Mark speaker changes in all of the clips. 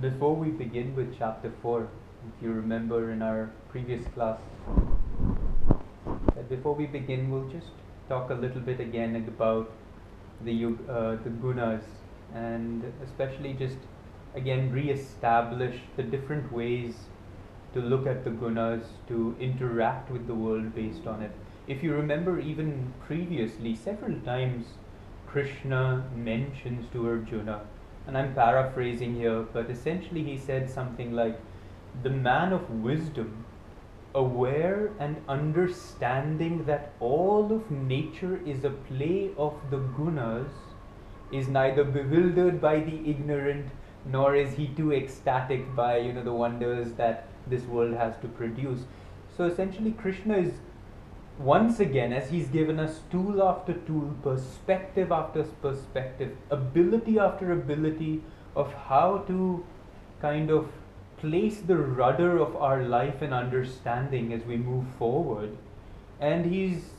Speaker 1: before we begin with chapter 4, if you remember in our previous class, before we begin, we'll just talk a little bit again about the, uh, the gunas and especially just again re-establish the different ways to look at the gunas, to interact with the world based on it. If you remember, even previously, several times Krishna mentions to Arjuna, and I'm paraphrasing here, but essentially he said something like, The man of wisdom, aware and understanding that all of nature is a play of the gunas, is neither bewildered by the ignorant nor is he too ecstatic by you know the wonders that this world has to produce. So essentially krishna is once again as he's given us tool after tool perspective after perspective ability after ability of how to kind of place the rudder of our life and understanding as we move forward. And he's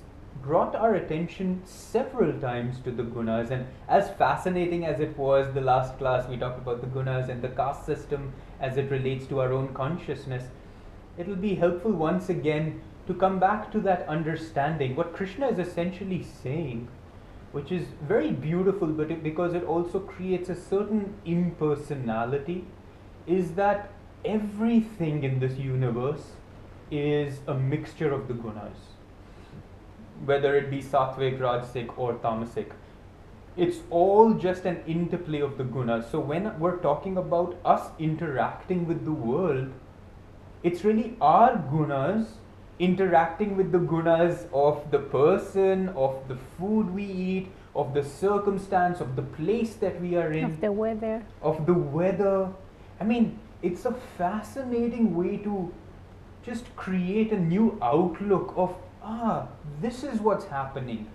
Speaker 1: brought our attention several times to the gunas. And as fascinating as it was the last class we talked about the gunas and the caste system as it relates to our own consciousness. It'll be helpful once again to come back to that understanding what krishna is essentially saying which is very beautiful but it, because it also creates a certain impersonality is that everything in this universe is a mixture of the gunas whether it be sattvic, rajasic, or tamasic. It's all just an interplay of the gunas. So when we're talking about us interacting with the world, it's really our gunas interacting with the gunas of the person, of the food we eat, of the circumstance, of the place that we are in,
Speaker 2: of the weather.
Speaker 1: of the weather. I mean, it's a fascinating way to just create a new outlook of ah, this is what's happening.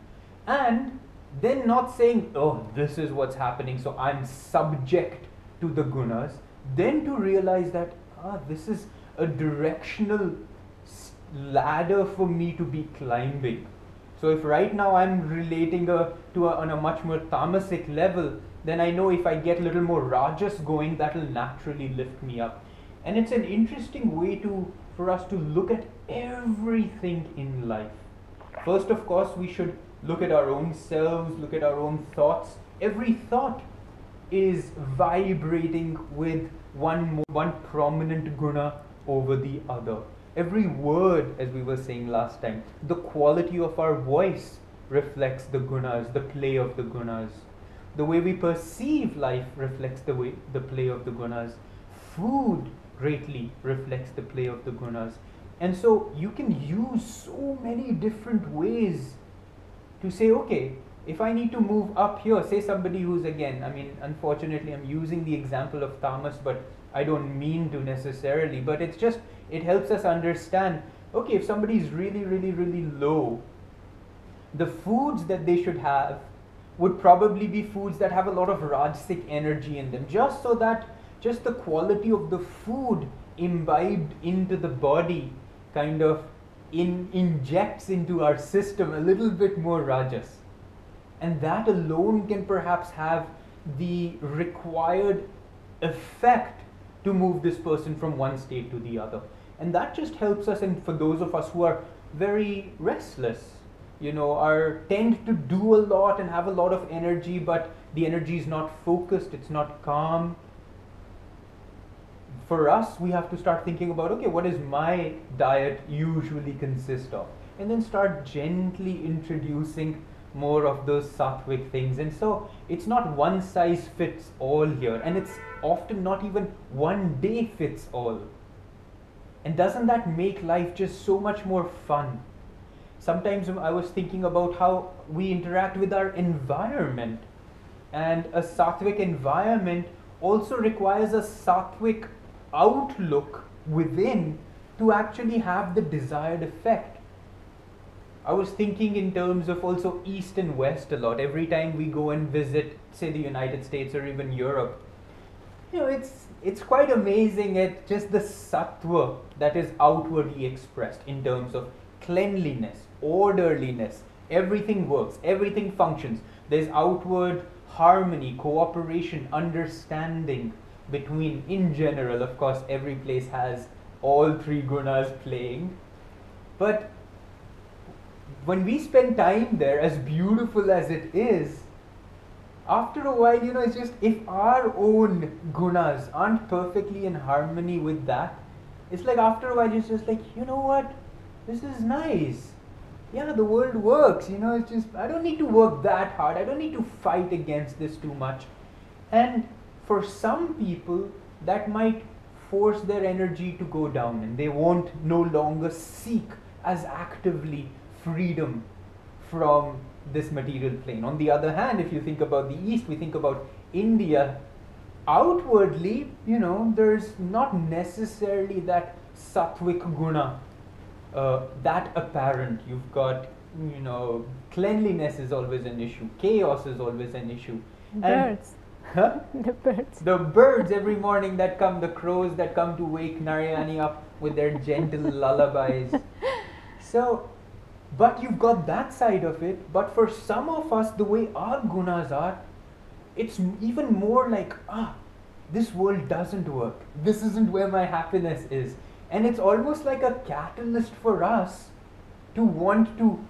Speaker 1: And then not saying, oh, this is what's happening, so I'm subject to the gunas. Then to realize that, ah, this is a directional ladder for me to be climbing. So if right now I'm relating a, to a, on a much more tamasic level, then I know if I get a little more rajas going, that'll naturally lift me up. And it's an interesting way to for us to look at everything in life. First, of course, we should look at our own selves, look at our own thoughts. Every thought is vibrating with one one prominent guna over the other. Every word, as we were saying last time, the quality of our voice reflects the gunas, the play of the gunas. The way we perceive life reflects the way the play of the gunas. Food greatly reflects the play of the gunas. And so you can use so many different ways to say, okay, if I need to move up here, say somebody who's again, I mean, unfortunately, I'm using the example of tamas, but I don't mean to necessarily, but it's just, it helps us understand okay, if somebody is really, really, really low, the foods that they should have would probably be foods that have a lot of rajasic energy in them, just so that just the quality of the food imbibed into the body kind of in, injects into our system a little bit more rajas. And that alone can perhaps have the required effect to move this person from one state to the other. And that just helps us, and for those of us who are very restless, you know, are tend to do a lot and have a lot of energy, but the energy is not focused, it's not calm, for us, we have to start thinking about okay, what does my diet usually consist of? And then start gently introducing more of those sattvic things. And so it's not one size fits all here, and it's often not even one day fits all. And doesn't that make life just so much more fun? Sometimes I was thinking about how we interact with our environment. And a sattvic environment also requires a sattvic outlook within to actually have the desired effect. I was thinking in terms of also East and West a lot. Every time we go and visit, say, the United States or even Europe, you know, it's it's quite amazing at just the sattva that is outwardly expressed in terms of cleanliness, orderliness. Everything works, everything functions. There's outward harmony, cooperation, understanding, between, in general, of course, every place has all three gunas playing. But when we spend time there, as beautiful as it is, after a while, you know, it's just if our own gunas aren't perfectly in harmony with that, it's like after a while, it's just like, you know what, this is nice. Yeah, the world works, you know, it's just, I don't need to work that hard, I don't need to fight against this too much. And for some people, that might force their energy to go down and they won't no longer seek as actively freedom from this material plane. On the other hand, if you think about the East, we think about India, outwardly, you know, there's not necessarily that sattvic guna uh, that apparent. You've got, you know, cleanliness is always an issue, chaos is always an issue.
Speaker 2: Birds.
Speaker 1: Huh?
Speaker 2: the birds.
Speaker 1: The birds every morning that come, the crows that come to wake Narayani up with their gentle lullabies. So, but you've got that side of it. But for some of us, the way our gunas are, it's even more like, ah, this world doesn't work. This isn't where my happiness is. And it's almost like a catalyst for us to want to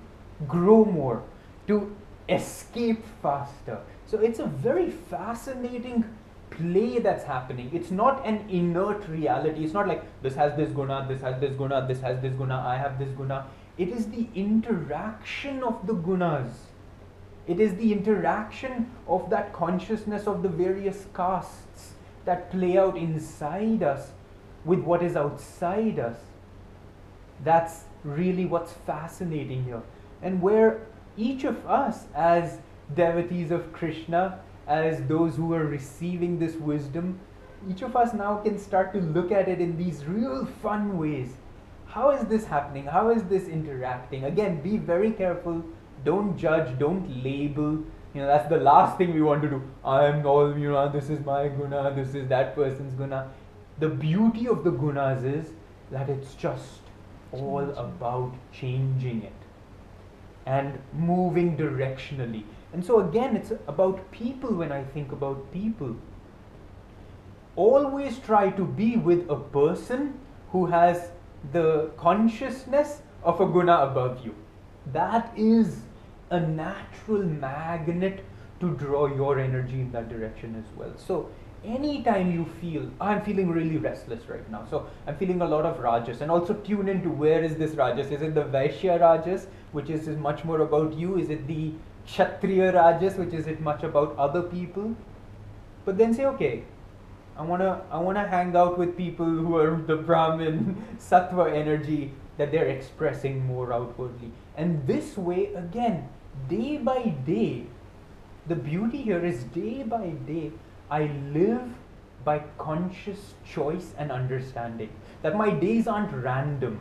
Speaker 1: grow more, to escape faster. So it's a very fascinating play that's happening. It's not an inert reality. It's not like this has this guna, this has this guna, this has this guna, I have this guna. It is the interaction of the gunas. It is the interaction of that consciousness of the various castes that play out inside us with what is outside us. That's really what's fascinating here. And where each of us, as devotees of Krishna, as those who are receiving this wisdom, each of us now can start to look at it in these real fun ways. How is this happening? How is this interacting? Again, be very careful. Don't judge, don't label. You know, that's the last thing we want to do. I'm all, you know, this is my guna, this is that person's guna. The beauty of the gunas is that it's just all about changing it and moving directionally. And so, again, it's about people when I think about people. Always try to be with a person who has the consciousness of a guna above you. That is a natural magnet to draw your energy in that direction as well. So, anytime you feel i'm feeling really restless right now. So i'm feeling a lot of rajas. And also tune into where is this rajas? Is it the vaishya rajas which is, is much more about you? Is it the kshatriya rajas which is it much about other people? But then say okay i want to i want to hang out with people who are the brahmin sattva energy that they're expressing more outwardly and this way again day by day the beauty here is day by day I live by conscious choice and understanding. That my days aren't random.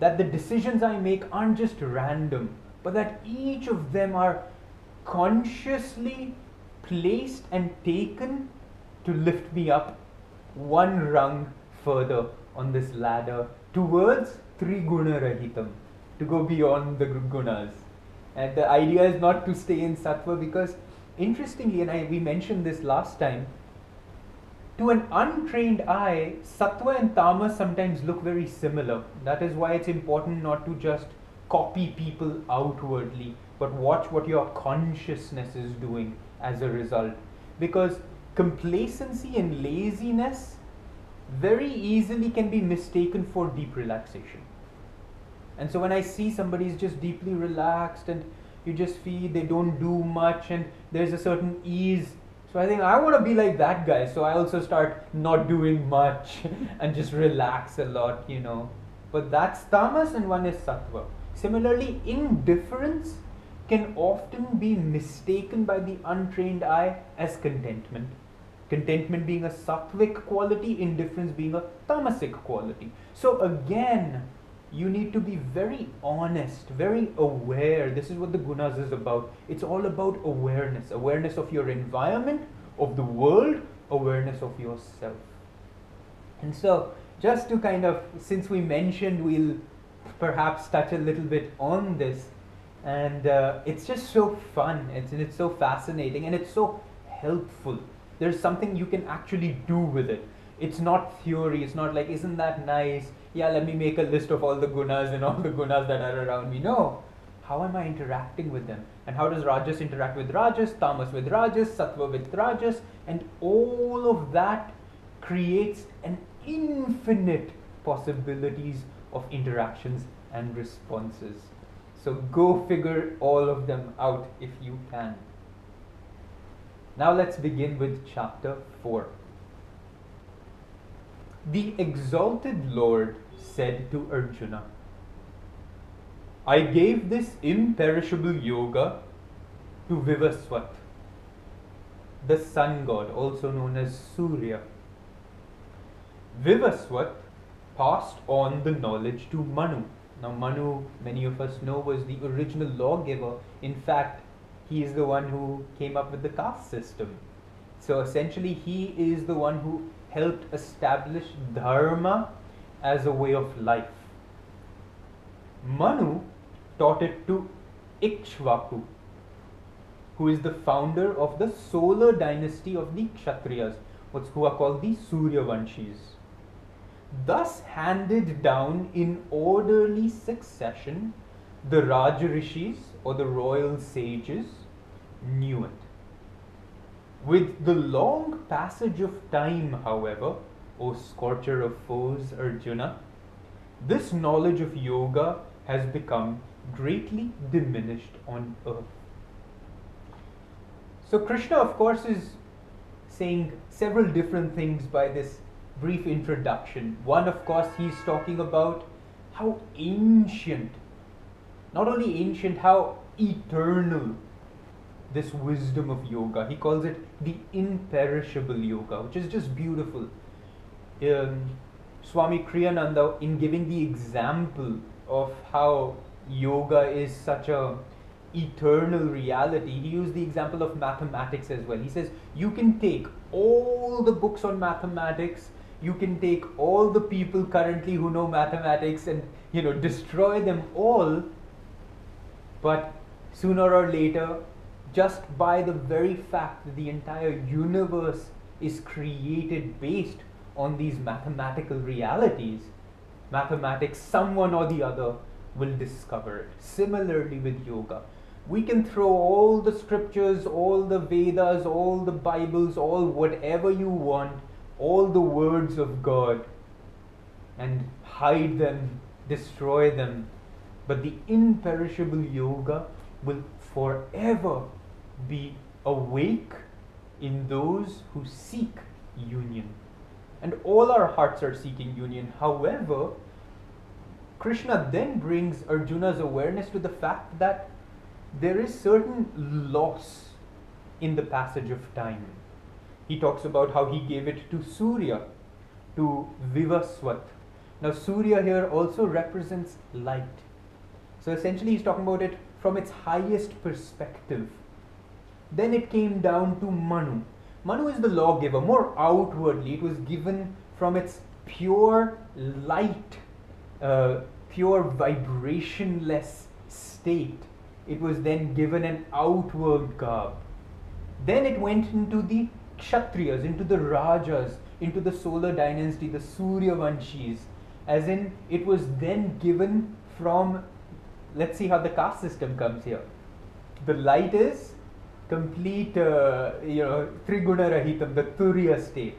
Speaker 1: That the decisions I make aren't just random, but that each of them are consciously placed and taken to lift me up one rung further on this ladder towards Triguna Rahitam, to go beyond the gunas. And the idea is not to stay in sattva because interestingly, and I, we mentioned this last time, to an untrained eye, sattva and tamas sometimes look very similar. That is why it's important not to just copy people outwardly, but watch what your consciousness is doing as a result. Because complacency and laziness very easily can be mistaken for deep relaxation. And so when I see somebody is just deeply relaxed and you just feel they don't do much and there's a certain ease so i think i want to be like that guy. So i also start not doing much and just relax a lot you know. But that's tamas and one is sattva. Similarly indifference can often be mistaken by the untrained eye as contentment contentment being a sattvic quality indifference being a tamasic quality so again you need to be very honest, very aware. This is what the gunas is about. It's all about awareness awareness of your environment, of the world, awareness of yourself. And so, just to kind of, since we mentioned, we'll perhaps touch a little bit on this. And uh, it's just so fun, it's, and it's so fascinating, and it's so helpful. There's something you can actually do with it. It's not theory, it's not like, isn't that nice? Yeah, let me make a list of all the gunas and all the gunas that are around me. No. How am I interacting with them? And how does Rajas interact with Rajas, Tamas with Rajas, Sattva with Rajas? And all of that creates an infinite possibilities of interactions and responses. So go figure all of them out if you can. Now let's begin with chapter 4. The exalted Lord said to Arjuna, I gave this imperishable yoga to Vivaswat, the sun god, also known as Surya. Vivaswat passed on the knowledge to Manu. Now, Manu, many of us know, was the original lawgiver. In fact, he is the one who came up with the caste system. So, essentially, he is the one who helped establish dharma as a way of life. Manu taught it to Ikshvaku, who is the founder of the solar dynasty of the Kshatriyas, who are called the Suryavanshis thus handed down in orderly succession, the Rajarishis or the royal sages knew it. With the long passage of time, however, O scorcher of foes, Arjuna, this knowledge of yoga has become greatly diminished on earth. So, Krishna, of course, is saying several different things by this brief introduction. One, of course, he's talking about how ancient, not only ancient, how eternal this wisdom of yoga. He calls it the imperishable yoga, which is just beautiful. Um, Swami Kriyananda, in giving the example of how yoga is such a eternal reality, he used the example of mathematics as well. He says you can take all the books on mathematics you can take all the people currently who know mathematics and you know destroy them all but sooner or later just by the very fact that the entire universe is created based on these mathematical realities mathematics someone or the other will discover it similarly with yoga we can throw all the scriptures all the vedas all the bibles all whatever you want all the words of God and hide them, destroy them. But the imperishable yoga will forever be awake in those who seek union. And all our hearts are seeking union. However, Krishna then brings Arjuna's awareness to the fact that there is certain loss in the passage of time he talks about how he gave it to Surya, to Vivaswat. Now, Surya here also represents light. So, essentially, he's talking about it from its highest perspective. Then it came down to Manu. Manu is the lawgiver, more outwardly, it was given from its pure light, uh, pure vibrationless state. It was then given an outward garb. Then it went into the Kshatriyas, into the Rajas, into the solar dynasty, the Suryavanshis, as in it was then given from, let's see how the caste system comes here. The light is complete, uh, you know, Triguna Rahitam, the Turiya state,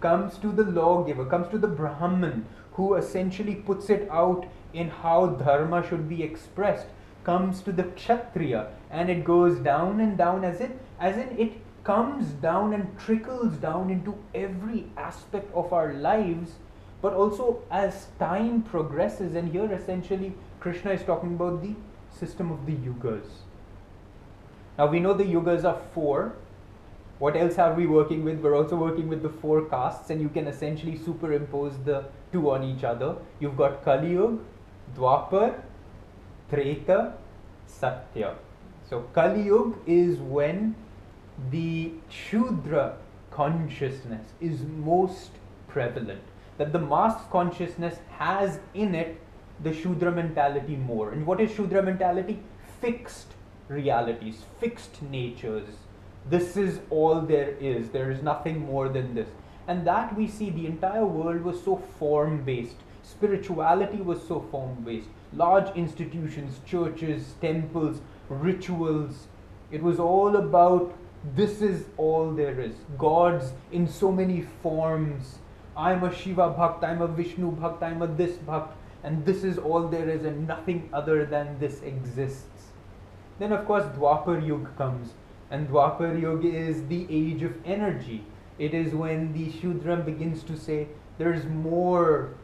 Speaker 1: comes to the lawgiver, comes to the Brahman, who essentially puts it out in how dharma should be expressed, comes to the Kshatriya, and it goes down and down as it, as in it comes down and trickles down into every aspect of our lives, but also as time progresses. And here, essentially, Krishna is talking about the system of the yugas. Now, we know the yugas are four. What else are we working with? We're also working with the four castes, and you can essentially superimpose the two on each other. You've got Kali Yuga, Dwapar, Treta, Satya. So, Kali Yuga is when the Shudra consciousness is most prevalent. That the mass consciousness has in it the Shudra mentality more. And what is Shudra mentality? Fixed realities, fixed natures, This is all there is. There is nothing more than this. And that we see the entire world was so form based. Spirituality was so form based. Large institutions, churches, temples, rituals. It was all about this is all there is. Gods in so many forms. I'm a Shiva Bhakt, I'm a Vishnu Bhakt, I'm a this Bhakt, and this is all there is, and nothing other than this exists. Then, of course, Dwapar Yuga comes, and Dwapar Yuga is the age of energy. It is when the Shudra begins to say there's more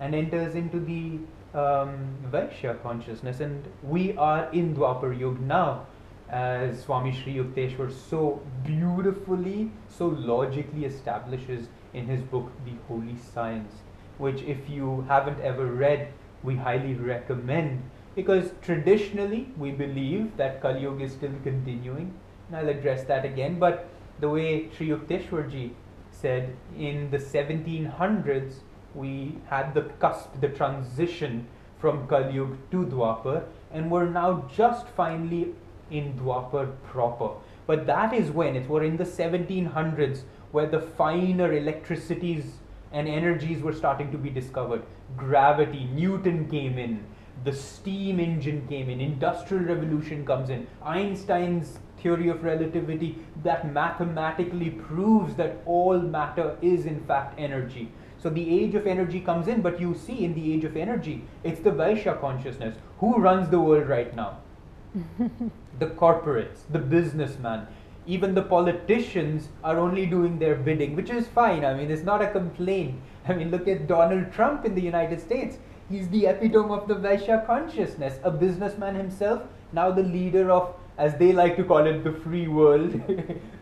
Speaker 1: and enters into the um, Vaishya consciousness, and we are in Dwapar Yuga now as Swami Sri Yukteswar so beautifully, so logically establishes in his book, The Holy Science, which, if you haven't ever read, we highly recommend because traditionally we believe that Kali Yuga is still continuing, and I'll address that again. But the way Sri Yukteswarji said in the 1700s, we had the cusp, the transition from Kali Yuga to Dwapar, and we're now just finally in Dwapar proper. But that is when it were in the 1700s where the finer electricities and energies were starting to be discovered. Gravity, Newton came in, the steam engine came in, industrial revolution comes in, Einstein's theory of relativity that mathematically proves that all matter is in fact energy. So the age of energy comes in, but you see in the age of energy, it's the Vaishya consciousness. Who runs the world right now? the corporates, the businessman, even the politicians are only doing their bidding, which is fine. I mean, it's not a complaint. I mean, look at Donald Trump in the United States. He's the epitome of the Vaishya consciousness, a businessman himself, now the leader of, as they like to call it, the free world.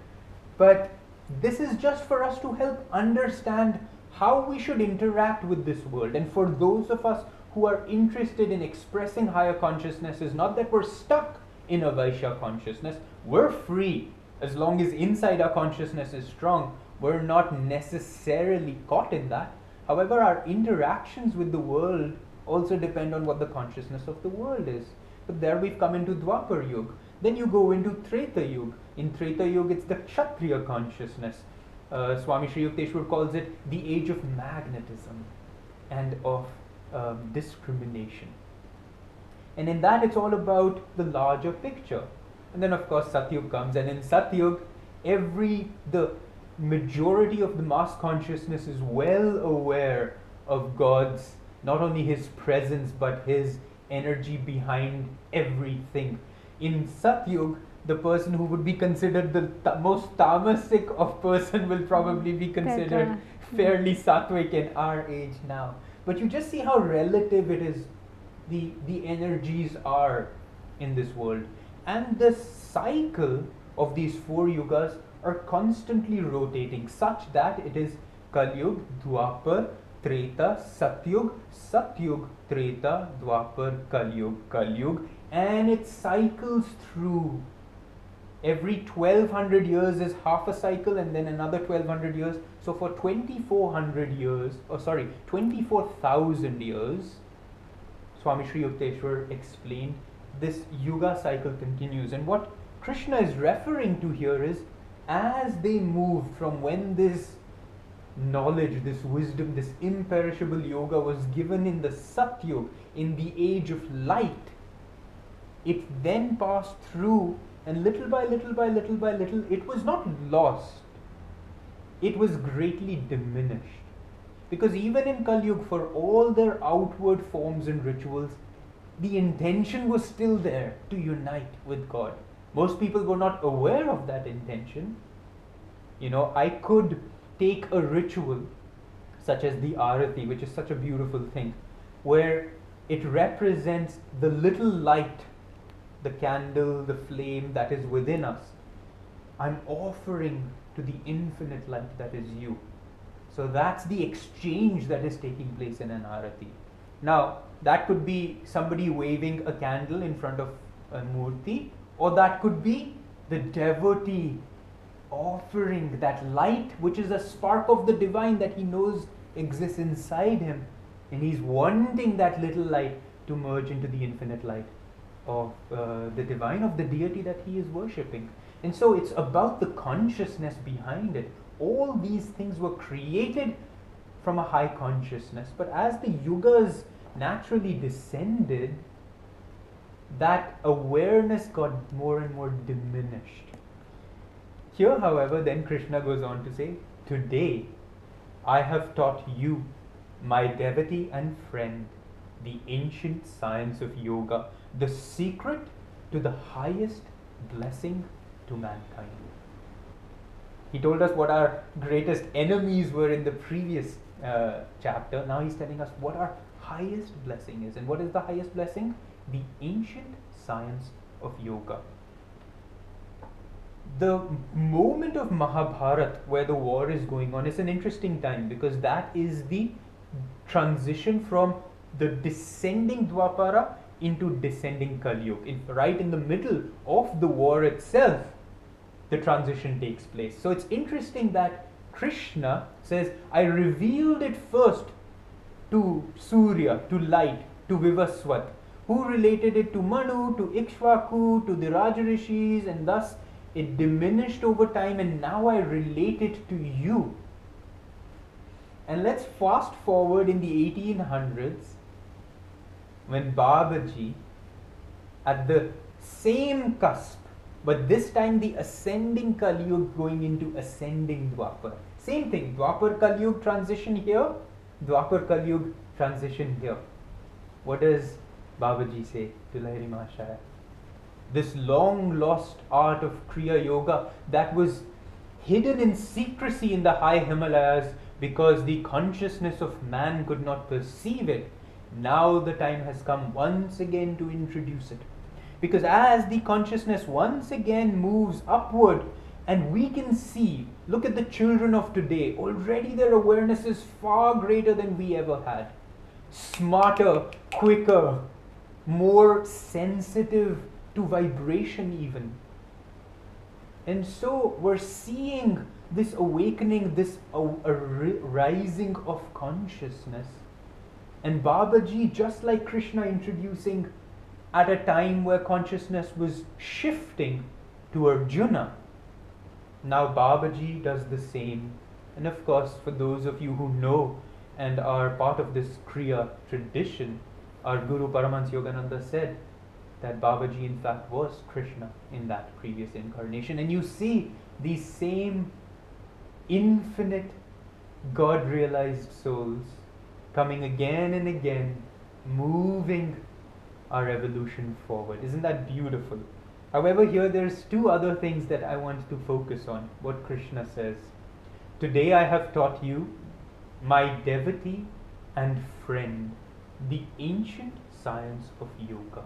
Speaker 1: but this is just for us to help understand how we should interact with this world. And for those of us who are interested in expressing higher consciousness, is not that we're stuck in a Vaishya consciousness, we're free as long as inside our consciousness is strong, we're not necessarily caught in that. However, our interactions with the world also depend on what the consciousness of the world is. But there we've come into Dwapar Yuga. Then you go into Treta Yuga. In Treta Yuga, it's the Kshatriya consciousness. Uh, Swami Sri Yukteswar calls it the age of magnetism and of um, discrimination. And in that, it's all about the larger picture. And then of course Satyug comes, and in Satyug, every the majority of the mass consciousness is well aware of God's not only his presence but his energy behind everything. In Satyug, the person who would be considered the t- most tamasic of person will probably be mm. considered fairly sattvic in our age now. But you just see how relative it is, the, the energies are in this world. And the cycle of these four yugas are constantly rotating such that it is Kalyug, Dwapar, Treta, Satyug, Satyug, Treta, Dwapar, Kalyug, Kalyug, and it cycles through. Every 1200 years is half a cycle, and then another 1200 years. So for 2400 years, or oh sorry, 24,000 years, Swami Sri Yukteswar explained this yuga cycle continues. And what Krishna is referring to here is as they move from when this knowledge, this wisdom, this imperishable yoga was given in the Satyug, in the age of light, it then passed through, and little by little by little by little, it was not lost, it was greatly diminished. Because even in Kali Yuga, for all their outward forms and rituals, the intention was still there to unite with God. Most people were not aware of that intention. You know, I could take a ritual such as the Arati, which is such a beautiful thing, where it represents the little light, the candle, the flame that is within us. I'm offering to the infinite light that is you. So that's the exchange that is taking place in an Arati. Now, that could be somebody waving a candle in front of a murti, or that could be the devotee offering that light, which is a spark of the divine that he knows exists inside him, and he's wanting that little light to merge into the infinite light of uh, the divine, of the deity that he is worshipping. And so it's about the consciousness behind it. All these things were created from a high consciousness. But as the yugas naturally descended, that awareness got more and more diminished. Here, however, then Krishna goes on to say, Today I have taught you, my devotee and friend, the ancient science of yoga, the secret to the highest blessing to mankind. He told us what our greatest enemies were in the previous uh, chapter. Now he's telling us what our highest blessing is. And what is the highest blessing? The ancient science of yoga. The moment of Mahabharat, where the war is going on, is an interesting time because that is the transition from the descending Dwapara into descending Kali Yuga. In, right in the middle of the war itself, the transition takes place. So it's interesting that Krishna says, I revealed it first to Surya, to light, to Vivaswat, who related it to Manu, to Ikshvaku, to the Rajarishis, and thus it diminished over time, and now I relate it to you. And let's fast forward in the 1800s when Babaji, at the same cusp, but this time the ascending Kali Yuga going into ascending Dwapar. Same thing, Dwapar Kali Yuga transition here, Dwapar Kali Yuga transition here. What does Babaji say to Lahiri Mahashaya? This long lost art of Kriya Yoga that was hidden in secrecy in the high Himalayas because the consciousness of man could not perceive it now the time has come once again to introduce it. Because as the consciousness once again moves upward, and we can see, look at the children of today, already their awareness is far greater than we ever had. Smarter, quicker, more sensitive to vibration, even. And so we're seeing this awakening, this a, a rising of consciousness and Babaji, just like Krishna introducing at a time where consciousness was shifting to Arjuna, now Babaji does the same. And of course, for those of you who know and are part of this Kriya tradition, our Guru Paramahansa Yogananda said that Babaji in fact was Krishna in that previous incarnation. And you see these same infinite God realized souls coming again and again, moving our evolution forward. Isn't that beautiful? However, here there's two other things that I want to focus on. What Krishna says. Today I have taught you, my devotee and friend, the ancient science of yoga.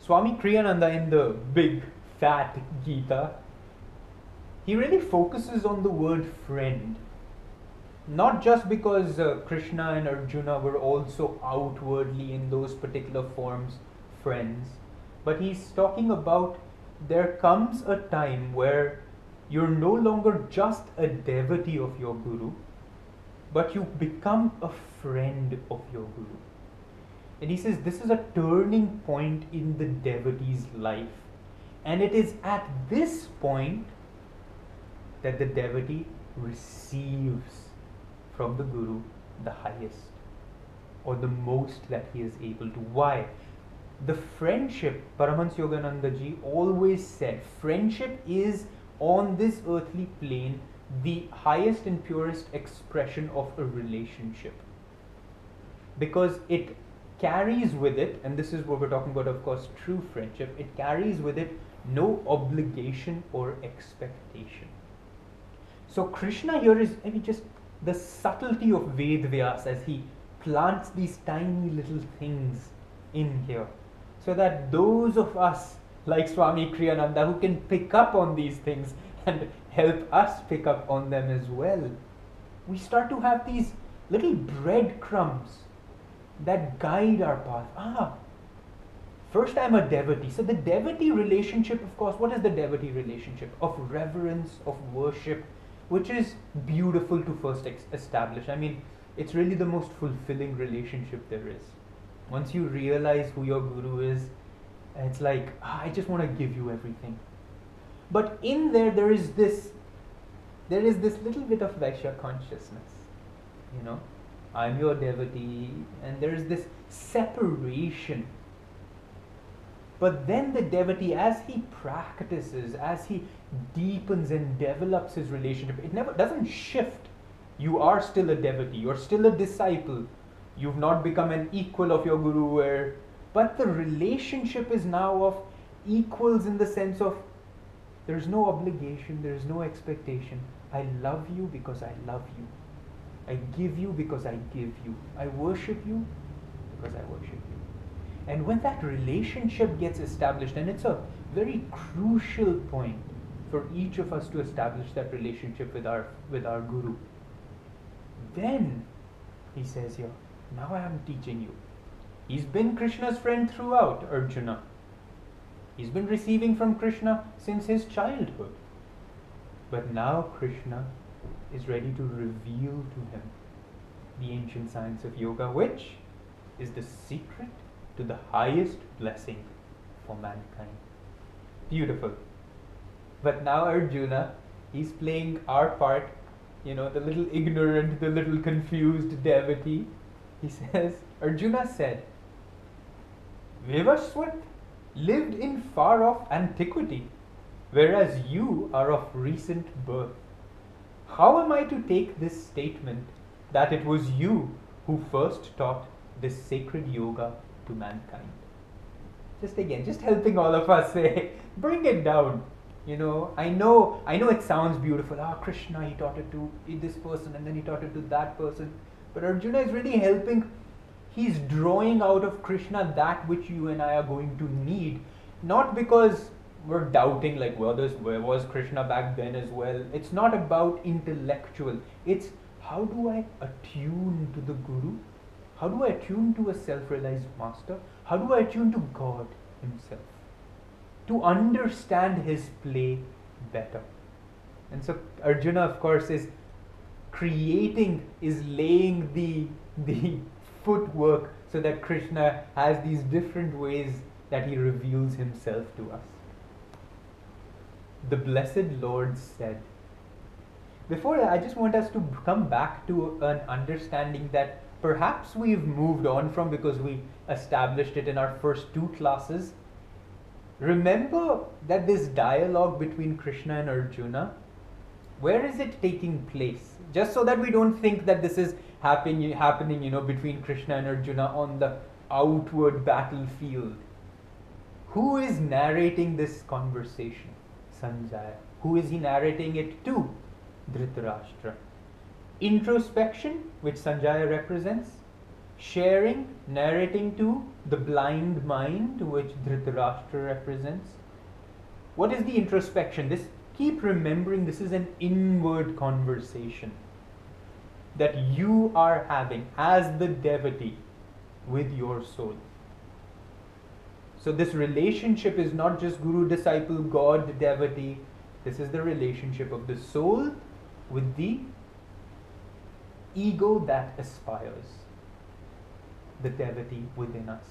Speaker 1: Swami Kriyananda in the big fat Gita, he really focuses on the word friend not just because uh, Krishna and Arjuna were also outwardly in those particular forms friends, but he's talking about there comes a time where you're no longer just a devotee of your Guru, but you become a friend of your Guru. And he says this is a turning point in the devotee's life. And it is at this point that the devotee receives from the Guru the highest or the most that he is able to. Why? The friendship, Paramahansa Yogananda ji always said, friendship is on this earthly plane the highest and purest expression of a relationship. Because it carries with it, and this is what we're talking about, of course, true friendship, it carries with it no obligation or expectation. So Krishna here is, I mean, just the subtlety of Ved Vyas as he plants these tiny little things in here. So that those of us like Swami Kriyananda who can pick up on these things and help us pick up on them as well, we start to have these little breadcrumbs that guide our path. Ah, first I'm a devotee. So the devotee relationship, of course, what is the devotee relationship? Of reverence, of worship, which is beautiful to first establish. I mean, it's really the most fulfilling relationship there is. Once you realize who your guru is, it's like, ah, I just want to give you everything. But in there, there is this, there is this little bit of Vaishya consciousness, you know. I'm your devotee, and there is this separation. But then the devotee, as he practices, as he deepens and develops his relationship, it never doesn't shift. You are still a devotee, you're still a disciple. You've not become an equal of your guru, where, but the relationship is now of equals in the sense of there's no obligation, there's no expectation. I love you because I love you. I give you because I give you. I worship you because I worship you. And when that relationship gets established, and it's a very crucial point for each of us to establish that relationship with our with our guru. Then he says here, now I am teaching you. He's been Krishna's friend throughout, Arjuna. He's been receiving from Krishna since his childhood. But now Krishna is ready to reveal to him the ancient science of yoga, which is the secret to the highest blessing for mankind. Beautiful. But now Arjuna, he's playing our part, you know, the little ignorant, the little confused devotee. He says, Arjuna said, Vivaswat lived in far off antiquity, whereas you are of recent birth. How am I to take this statement that it was you who first taught this sacred yoga to mankind? Just again, just helping all of us say, bring it down. You know, I know, I know it sounds beautiful. Ah, Krishna, he taught it to this person, and then he taught it to that person. But Arjuna is really helping. He's drawing out of Krishna that which you and I are going to need, not because we're doubting like whether where was Krishna back then as well. It's not about intellectual. It's how do I attune to the Guru? How do I attune to a self-realized master? How do I attune to God Himself? To understand His play better. And so Arjuna, of course, is creating, is laying the the footwork so that Krishna has these different ways that he reveals himself to us the blessed Lord said. Before that, I just want us to come back to an understanding that perhaps we've moved on from because we established it in our first two classes. Remember that this dialogue between Krishna and Arjuna, where is it taking place? Just so that we don't think that this is happening, happening, you know, between Krishna and Arjuna on the outward battlefield. Who is narrating this conversation? Sanjaya. Who is he narrating it to? Dhritarashtra. Introspection, which Sanjaya represents. Sharing, narrating to the blind mind, which Dhritarashtra represents. What is the introspection? This keep remembering this is an inward conversation that you are having as the devotee with your soul. So this relationship is not just guru disciple, God devotee. This is the relationship of the soul with the ego that aspires, the devotee within us.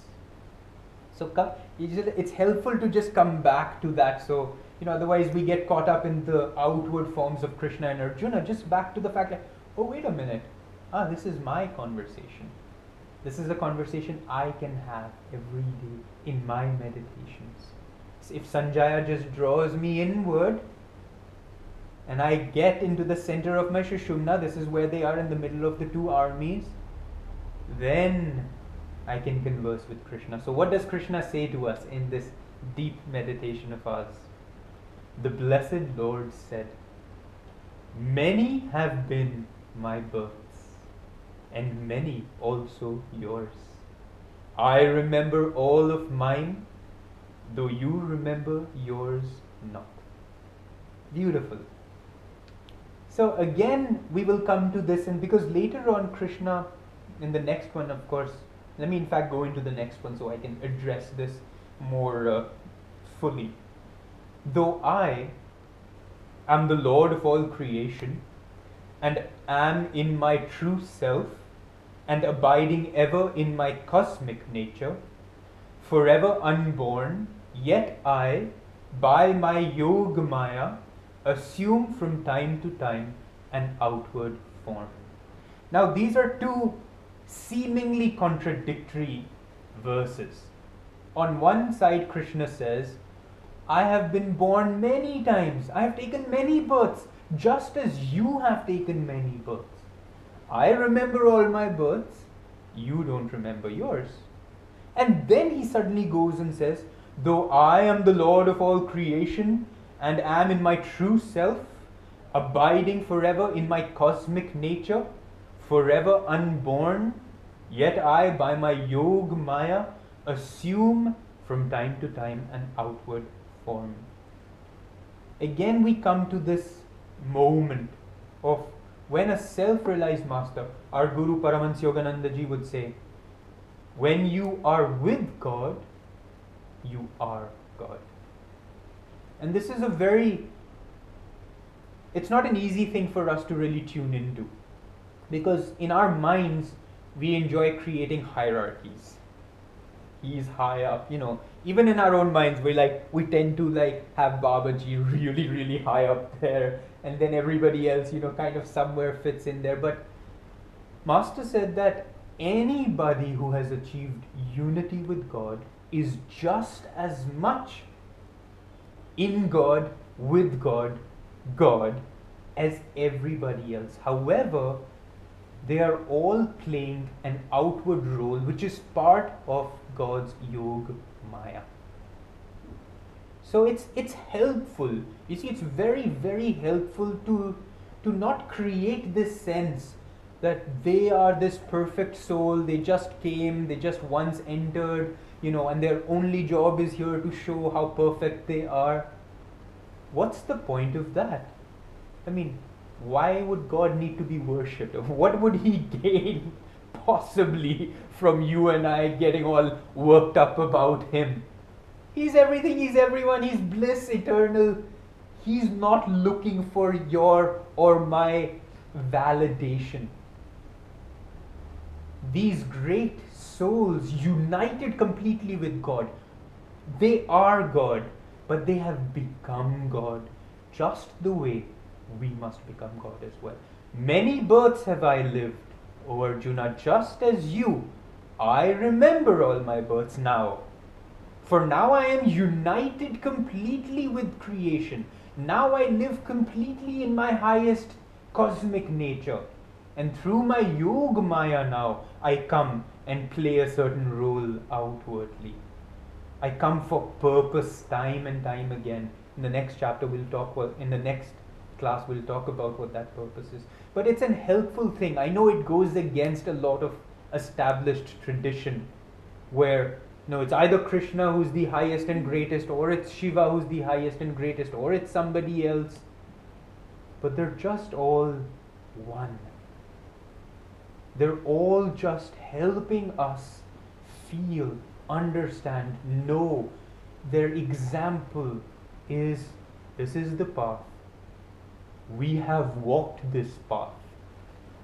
Speaker 1: So it's helpful to just come back to that. So you know, otherwise we get caught up in the outward forms of Krishna and Arjuna. Just back to the fact that oh wait a minute, ah this is my conversation. This is a conversation I can have every day in my meditations. If Sanjaya just draws me inward and I get into the center of my Sushumna, this is where they are in the middle of the two armies, then I can converse with Krishna. So, what does Krishna say to us in this deep meditation of ours? The Blessed Lord said, Many have been my births, and many also yours. I remember all of mine, though you remember yours not. Beautiful. So again, we will come to this, and because later on, Krishna, in the next one, of course, let me in fact go into the next one so I can address this more uh, fully. Though I am the Lord of all creation and am in my true self, and abiding ever in my cosmic nature, forever unborn, yet I, by my yoga maya, assume from time to time an outward form. Now, these are two seemingly contradictory verses. On one side, Krishna says, I have been born many times, I have taken many births, just as you have taken many births. I remember all my births, you don't remember yours. And then he suddenly goes and says, Though I am the Lord of all creation and am in my true self, abiding forever in my cosmic nature, forever unborn, yet I, by my Yog Maya, assume from time to time an outward form. Again, we come to this moment of when a self realized master, our Guru Paramahansa Yogananda ji would say, when you are with God, you are God. And this is a very, it's not an easy thing for us to really tune into. Because in our minds, we enjoy creating hierarchies. He's high up, you know. Even in our own minds, we like we tend to like have Babaji really, really high up there, and then everybody else, you know, kind of somewhere fits in there. But Master said that anybody who has achieved unity with God is just as much in God, with God, God, as everybody else. However, they are all playing an outward role which is part of God's Yog Maya. So it's it's helpful. You see, it's very, very helpful to to not create this sense that they are this perfect soul, they just came, they just once entered, you know, and their only job is here to show how perfect they are. What's the point of that? I mean, why would God need to be worshipped? What would He gain possibly from you and I getting all worked up about Him? He's everything, He's everyone, He's bliss eternal. He's not looking for your or my validation. These great souls united completely with God, they are God, but they have become God just the way we must become God as well. Many births have I lived, O Arjuna, just as you. I remember all my births now. For now I am united completely with creation. Now I live completely in my highest cosmic nature. And through my Yoga Maya now, I come and play a certain role outwardly. I come for purpose time and time again. In the next chapter, we'll talk, in the next class we'll talk about what that purpose is but it's an helpful thing i know it goes against a lot of established tradition where no it's either krishna who's the highest and greatest or it's shiva who's the highest and greatest or it's somebody else. But they're just all one. They're all just helping us feel understand know. Their example is this is the path. We have walked this path.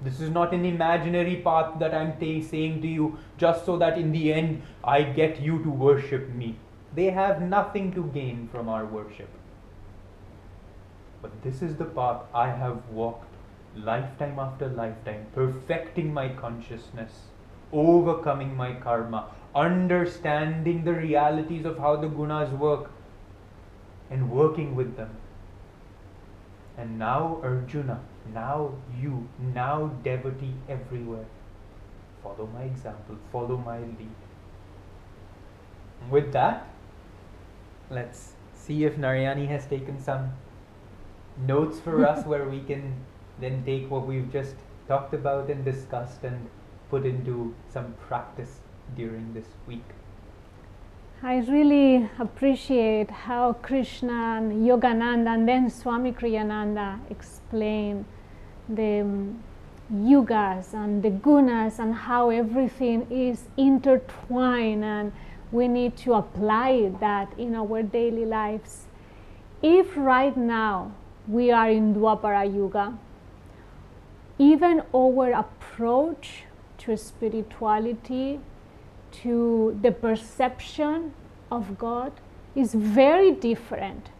Speaker 1: This is not an imaginary path that I'm t- saying to you just so that in the end I get you to worship me. They have nothing to gain from our worship. But this is the path I have walked lifetime after lifetime, perfecting my consciousness, overcoming my karma, understanding the realities of how the gunas work, and working with them and now Arjuna, now you, now devotee everywhere. Follow my example, follow my lead. With that, let's see if Narayani has taken some notes for us where we can then take what we've just talked about and discussed and put into some practice during this week.
Speaker 2: I really appreciate how Krishna and Yogananda and then Swami Kriyananda explain the um, yugas and the gunas and how everything is intertwined and we need to apply that in our daily lives. If right now we are in Dwapara Yuga, even our approach to spirituality to the perception of God is very different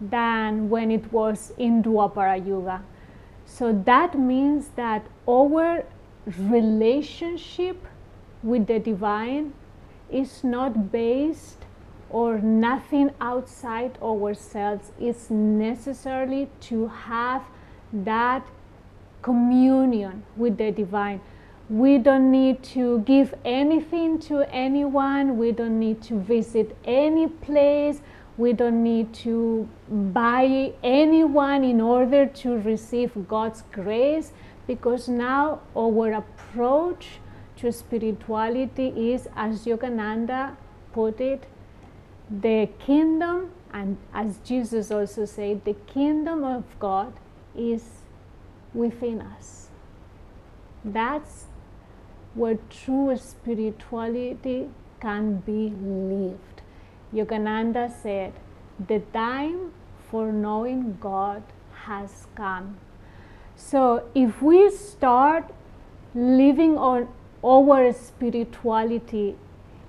Speaker 2: than when it was in Dwapara Yuga. So that means that our relationship with the divine is not based or nothing outside ourselves is necessarily to have that communion with the divine. We don't need to give anything to anyone. We don't need to visit any place. We don't need to buy anyone in order to receive God's grace because now our approach to spirituality is, as Yogananda put it, the kingdom, and as Jesus also said, the kingdom of God is within us. That's where true spirituality can be lived. Yogananda said, The time for knowing God has come. So if we start living on our spirituality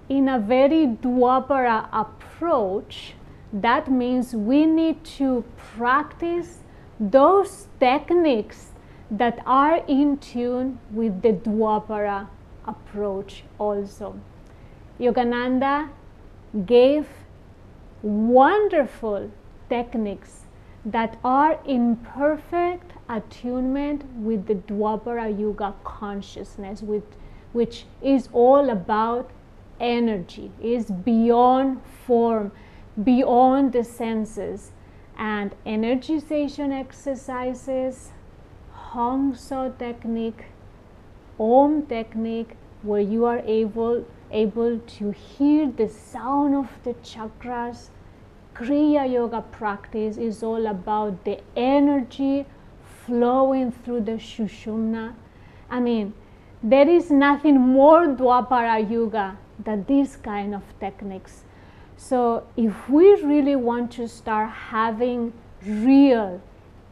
Speaker 2: in a very Dwapara approach, that means we need to practice those techniques that are in tune with the Dwapara approach also. Yogananda gave wonderful techniques that are in perfect attunement with the Dwapara Yuga consciousness, with, which is all about energy, is beyond form, beyond the senses. And energization exercises, Hong-Sau technique, Om technique, where you are able, able to hear the sound of the chakras. Kriya Yoga practice is all about the energy flowing through the sushumna I mean, there is nothing more Dwapara yuga than these kind of techniques. So if we really want to start having real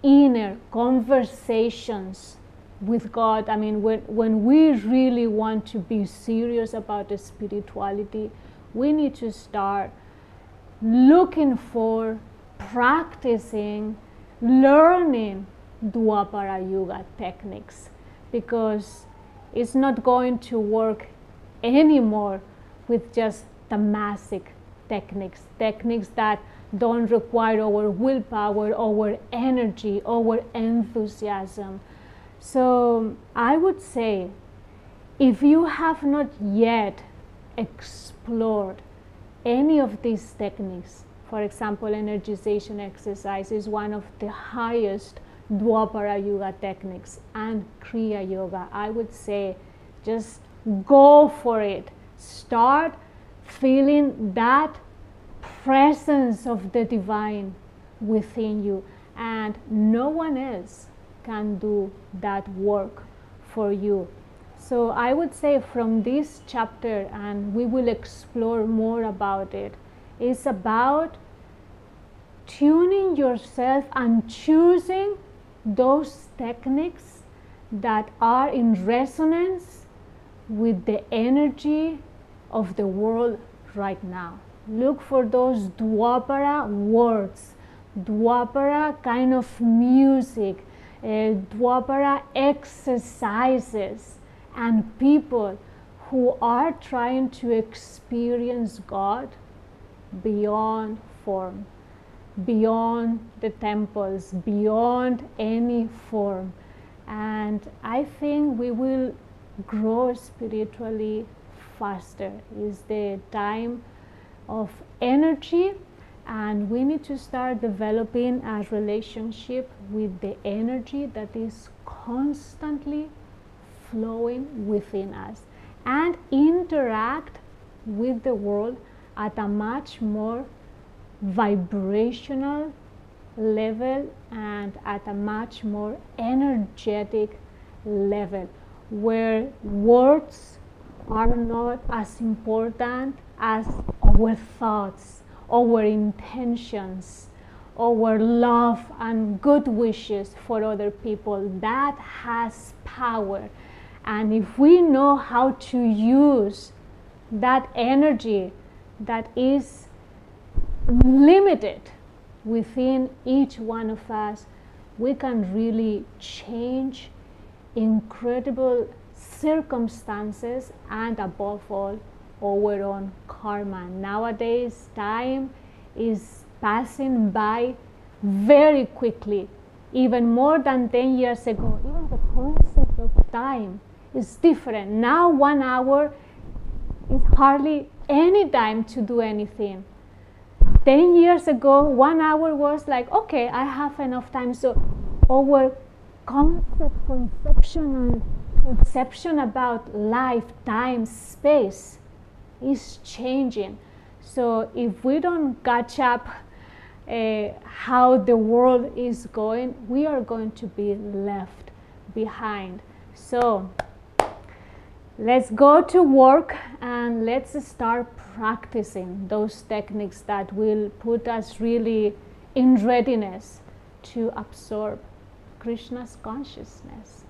Speaker 2: inner conversations with God, I mean, when, when we really want to be serious about the spirituality, we need to start looking for, practicing, learning Dwapara Yuga techniques because it's not going to work anymore with just the tamasic techniques, techniques that don't require our willpower, our energy, our enthusiasm. So I would say if you have not yet explored any of these techniques, for example, energization exercise is one of the highest Dwapara Yuga techniques and Kriya Yoga. I would say just go for it. Start feeling that presence of the divine within you, and no one else can do that work for you. So, I would say from this chapter, and we will explore more about it, is about tuning yourself and choosing those techniques that are in resonance with the energy of the world right now. Look for those Dwapara words, Dwapara kind of music, uh, Dwapara exercises, and people who are trying to experience God beyond form beyond the temples, beyond any form. And I think we will grow spiritually faster. Is the time of energy, and we need to start developing a relationship with the energy that is constantly flowing within us and interact with the world at a much more vibrational level and at a much more energetic level where words are not as important as our thoughts, our intentions, our love and good wishes for other people. That has power. And if we know how to use that energy that is limited within each one of us, we can really change incredible circumstances and above all our own Nowadays, time is passing by very quickly, even more than 10 years ago. Even the concept of time is different. Now, one hour is hardly any time to do anything. 10 years ago, one hour was like, okay, I have enough time. So, our concept, conception, and conception about life, time, space is changing. So if we don't catch up uh, how the world is going, we are going to be left behind. So let's go to work and let's start practicing those techniques that will put us really in readiness to absorb Krishna's consciousness.